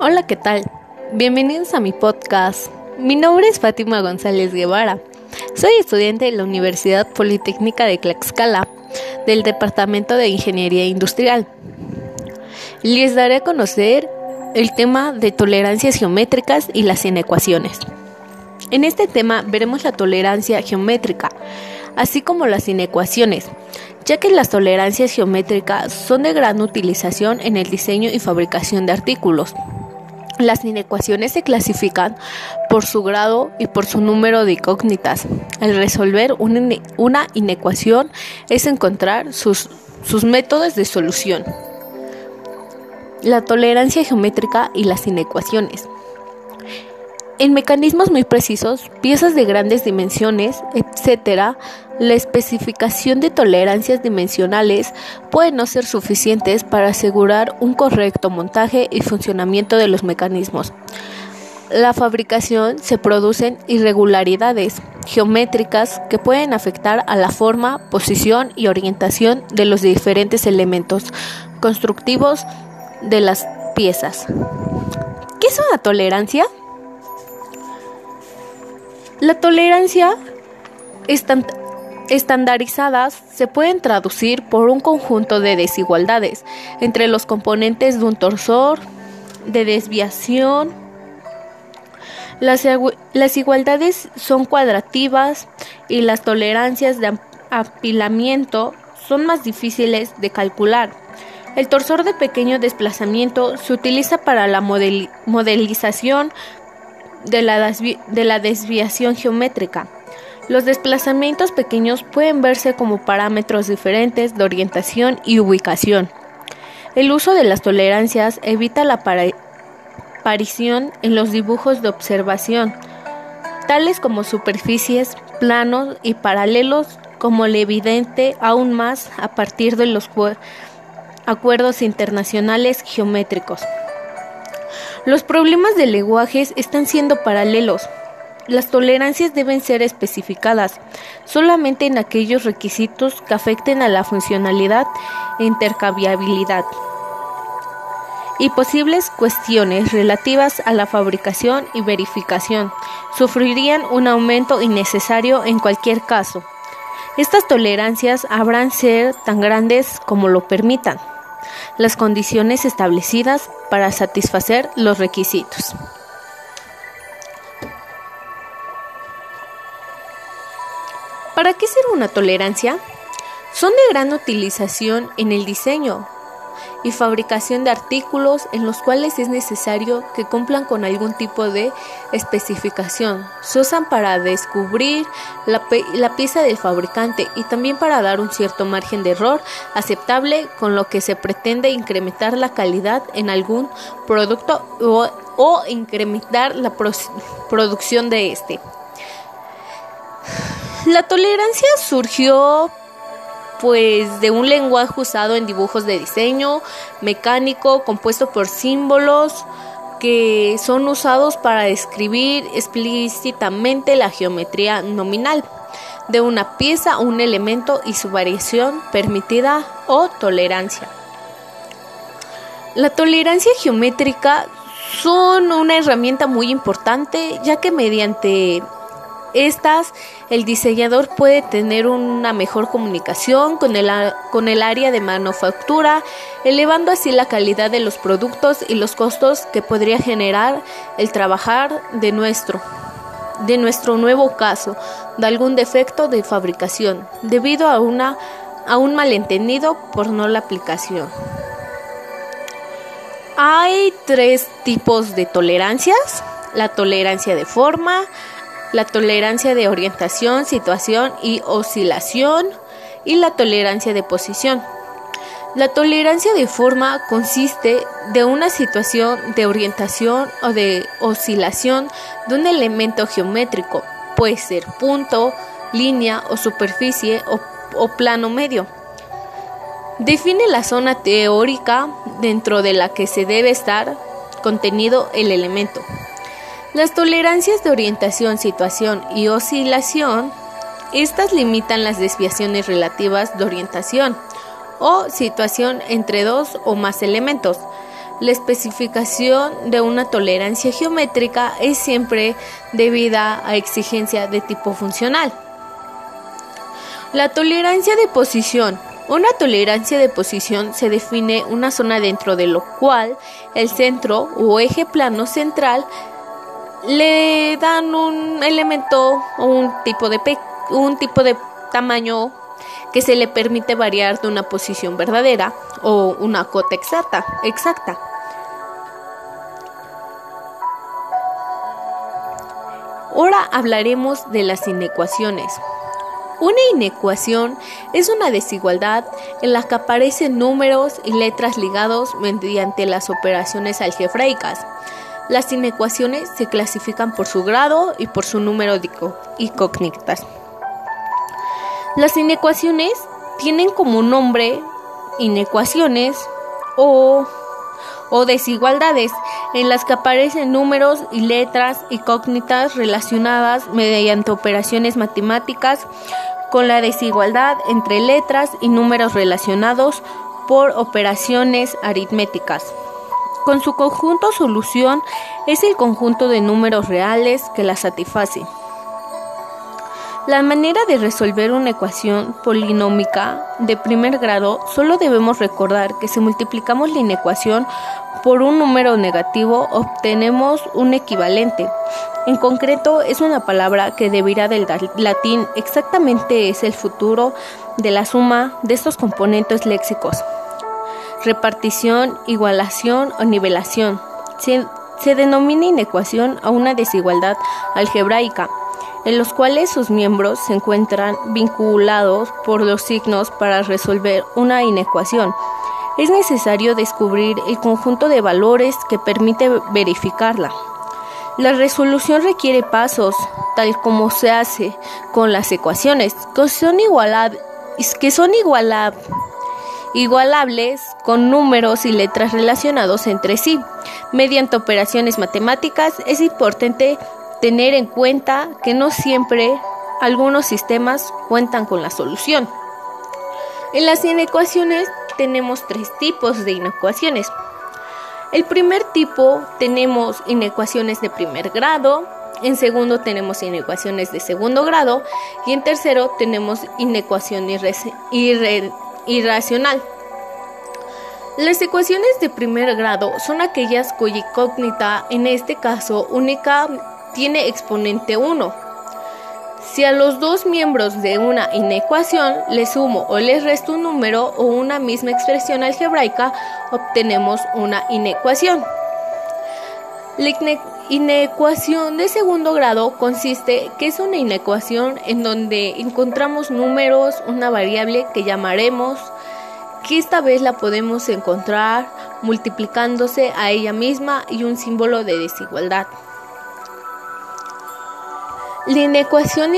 Hola, ¿qué tal? Bienvenidos a mi podcast. Mi nombre es Fátima González Guevara. Soy estudiante de la Universidad Politécnica de Tlaxcala, del Departamento de Ingeniería Industrial. Les daré a conocer el tema de tolerancias geométricas y las inecuaciones. En este tema veremos la tolerancia geométrica, así como las inecuaciones, ya que las tolerancias geométricas son de gran utilización en el diseño y fabricación de artículos. Las inecuaciones se clasifican por su grado y por su número de incógnitas. Al resolver una inecuación es encontrar sus, sus métodos de solución. La tolerancia geométrica y las inecuaciones. En mecanismos muy precisos, piezas de grandes dimensiones, etc., la especificación de tolerancias dimensionales puede no ser suficientes para asegurar un correcto montaje y funcionamiento de los mecanismos. La fabricación se producen irregularidades geométricas que pueden afectar a la forma, posición y orientación de los diferentes elementos constructivos de las piezas. ¿Qué es una tolerancia? La tolerancia estandarizadas se pueden traducir por un conjunto de desigualdades entre los componentes de un torsor, de desviación. Las, igualdades son cuadrativas y las tolerancias de apilamiento son más difíciles de calcular. El torsor de pequeño desplazamiento se utiliza para la modelización de la, de la desviación geométrica. Los desplazamientos pequeños pueden verse como parámetros diferentes de orientación y ubicación. El uso de las tolerancias evita la aparición en los dibujos de observación, tales como superficies, planos y paralelos, como le evidente aún más a partir de los acuerdos internacionales geométricos. Los problemas de lenguajes están siendo paralelos. Las tolerancias deben ser especificadas solamente en aquellos requisitos que afecten a la funcionalidad e intercambiabilidad y posibles cuestiones relativas a la fabricación y verificación sufrirían un aumento innecesario en cualquier caso. Estas tolerancias habrán ser tan grandes como lo permitan las condiciones establecidas para satisfacer los requisitos. ¿Para qué sirve una tolerancia? Son de gran utilización en el diseño, y fabricación de artículos en los cuales es necesario que cumplan con algún tipo de especificación. Se usan para descubrir la, pieza del fabricante y también para dar un cierto margen de error aceptable con lo que se pretende incrementar la calidad en algún producto o incrementar la producción de este. La tolerancia surgió pues de un lenguaje usado en dibujos de diseño mecánico compuesto por símbolos que son usados para describir explícitamente la geometría nominal de una pieza un elemento y su variación permitida o tolerancia. La tolerancia geométrica son una herramienta muy importante ya que mediante estas, el diseñador puede tener una mejor comunicación con el, con el área de manufactura, elevando así la calidad de los productos y los costos que podría generar el trabajar de nuestro de nuestro nuevo caso de algún defecto de fabricación debido a una a un malentendido por no la aplicación. Hay tres tipos de tolerancias, la tolerancia de forma, la tolerancia de orientación, situación y oscilación y la tolerancia de posición. La tolerancia de forma consiste de una situación de orientación o de oscilación de un elemento geométrico, puede ser punto, línea o superficie o, o plano medio. Define la zona teórica dentro de la que se debe estar contenido el elemento. Las tolerancias de orientación, situación y oscilación, estas limitan las desviaciones relativas de orientación o situación entre dos o más elementos. La especificación de una tolerancia geométrica es siempre debida a exigencia de tipo funcional. La tolerancia de posición. Una tolerancia de posición se define una zona dentro de lo cual el centro o eje plano central le dan un elemento o un tipo de un tipo de tamaño que se le permite variar de una posición verdadera o una cota exacta. exacta. Ahora hablaremos de las inecuaciones. Una inecuación es una desigualdad en la que aparecen números y letras ligados mediante las operaciones algebraicas. Las inecuaciones se clasifican por su grado y por su número de incógnitas. Las inecuaciones tienen como nombre inecuaciones o, o desigualdades en las que aparecen números y letras incógnitas relacionadas mediante operaciones matemáticas con la desigualdad entre letras y números relacionados por operaciones aritméticas. Con su conjunto solución es el conjunto de números reales que la satisface. La manera de resolver una ecuación polinómica de primer grado solo debemos recordar que si multiplicamos la inecuación por un número negativo obtenemos un equivalente. En concreto es una palabra que deberá del latín exactamente es el futuro de la suma de estos componentes léxicos. Repartición, igualación o nivelación. Se, denomina inecuación a una desigualdad algebraica en los cuales sus miembros se encuentran vinculados por los signos para resolver una inecuación. Es necesario descubrir el conjunto de valores que permite verificarla. La resolución requiere pasos, tal como se hace con las ecuaciones, que son, que son igualables con números y letras relacionados entre sí. Mediante operaciones matemáticas es importante tener en cuenta que no siempre algunos sistemas cuentan con la solución. En las inecuaciones tenemos tres tipos de inecuaciones. El primer tipo tenemos inecuaciones de primer grado, en segundo tenemos inecuaciones de segundo grado y en tercero tenemos inecuación irracional. Las ecuaciones de primer grado son aquellas cuya incógnita, en este caso única, tiene exponente 1. Si a los dos miembros de una inecuación le sumo o les resto un número o una misma expresión algebraica, obtenemos una inecuación. La inecuación de segundo grado consiste que es una inecuación en donde encontramos números, una variable que llamaremos, que esta vez la podemos encontrar multiplicándose a ella misma y un símbolo de desigualdad. La inecuación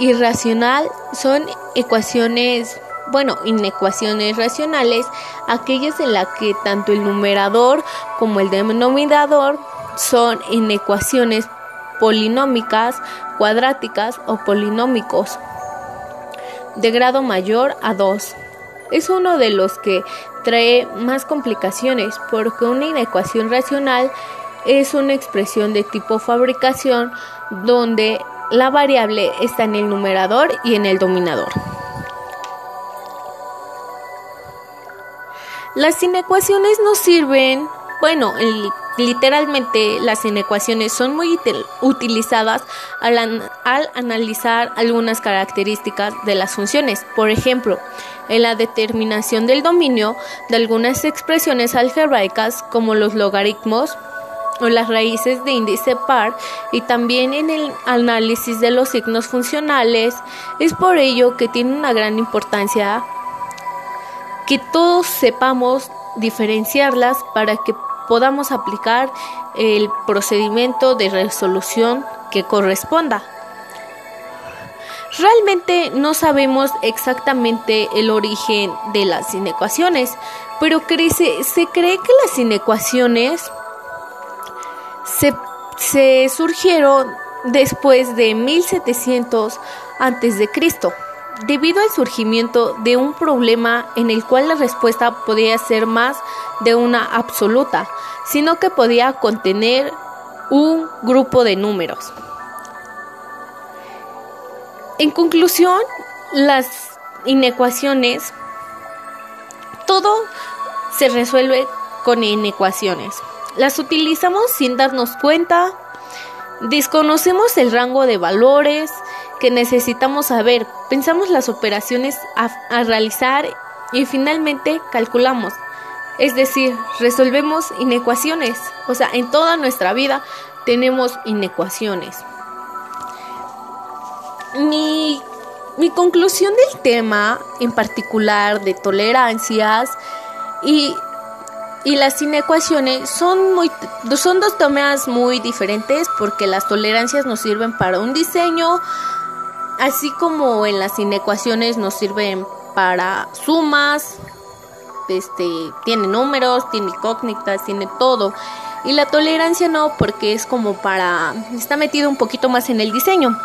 irracional son ecuaciones, bueno, inecuaciones racionales, aquellas en las que tanto el numerador como el denominador son inecuaciones polinómicas, cuadráticas o polinómicos de grado mayor a 2. Es uno de los que trae más complicaciones porque una inecuación racional es una expresión de tipo fabricación donde la variable está en el numerador y en el dominador. Las inecuaciones nos sirven, bueno, literalmente las inecuaciones son muy utilizadas al, al, analizar algunas características de las funciones. Por ejemplo, en la determinación del dominio de algunas expresiones algebraicas como los logaritmos, o las raíces de índice par y también en el análisis de los signos funcionales. Es por ello que tiene una gran importancia que todos sepamos diferenciarlas para que podamos aplicar el procedimiento de resolución que corresponda. Realmente no sabemos exactamente el origen de las inecuaciones, pero se cree que las inecuaciones se, surgieron después de 1700 antes de Cristo. Debido al surgimiento de un problema en el cual la respuesta podía ser más de una absoluta, sino que podía contener un grupo de números. En conclusión, las inecuaciones, todo se resuelve con inecuaciones. Las utilizamos sin darnos cuenta, desconocemos el rango de valores que necesitamos saber, pensamos las operaciones a, realizar y finalmente calculamos. Es decir, resolvemos inecuaciones. O sea, en toda nuestra vida tenemos inecuaciones. Mi, mi conclusión del tema, en particular de tolerancias y y las inecuaciones son, muy, son dos temas muy diferentes porque las tolerancias nos sirven para un diseño, así como en las inecuaciones nos sirven para sumas, este, tiene números, tiene incógnitas, tiene todo. Y la tolerancia no, porque es como para, está metido un poquito más en el diseño.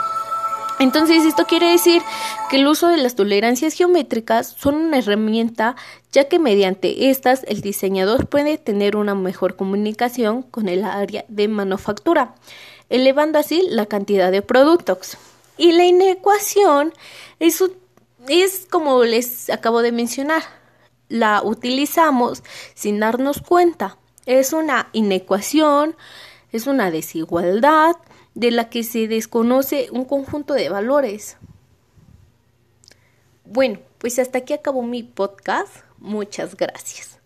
Entonces, esto quiere decir que el uso de las tolerancias geométricas son una herramienta ya que mediante estas el diseñador puede tener una mejor comunicación con el área de manufactura, elevando así la cantidad de productos. Y la inecuación es, es como les acabo de mencionar, la utilizamos sin darnos cuenta. Es una inecuación, es una desigualdad, de la que se desconoce un conjunto de valores. Bueno, pues hasta aquí acabó mi podcast. Muchas gracias.